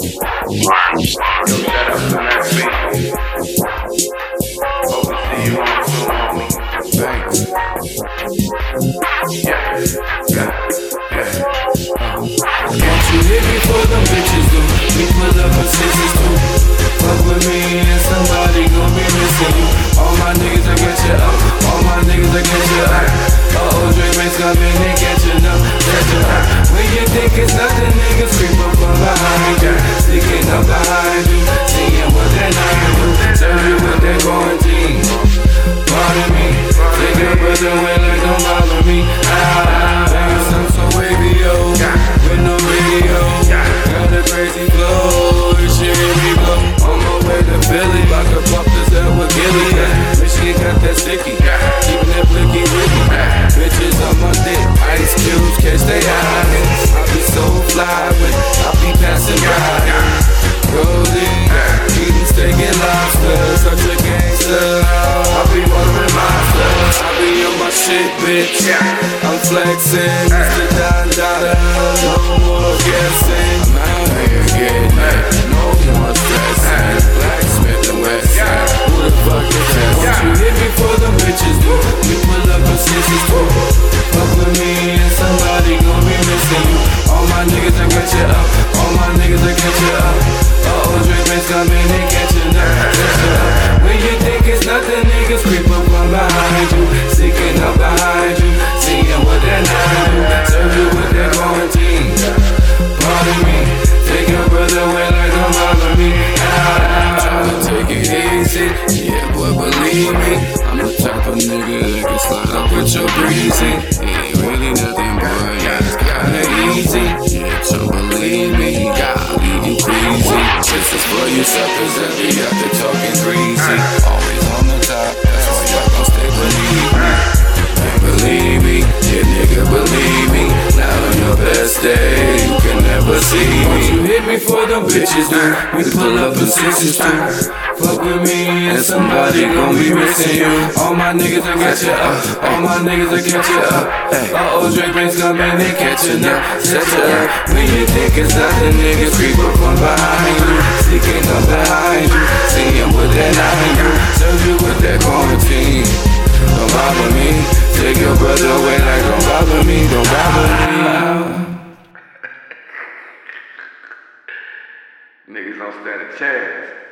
Yo, shout out to Max B. so when I be passing by. Rolling, eating steak and lobster. Such a gangster. I be watering monsters. I be on my shit, bitch. I'm flexing, Mr. Don Dada. No more guessing. I'm out here getting it. Breezy. It ain't really nothing, boy. Yeah, it's kinda easy. Yeah, so believe me. Gotta leave you queasy. This is for you suckers that be out there talking greasy. Always bitches, dude? We pull up in sixes too. Fuck with me and somebody gon' be missing you. All my niggas I get you up. All my niggas I get you up. Uh oh, Drake Banks coming and catching up. Set you up. When you think it's nothing, niggas creep up from behind you. Sneaking up behind you. Seeing what that nine do. Serve you with that quarantine. Don't bother me. Take your brother away like don't bother me. Don't bother me. Niggas don't stand a chance.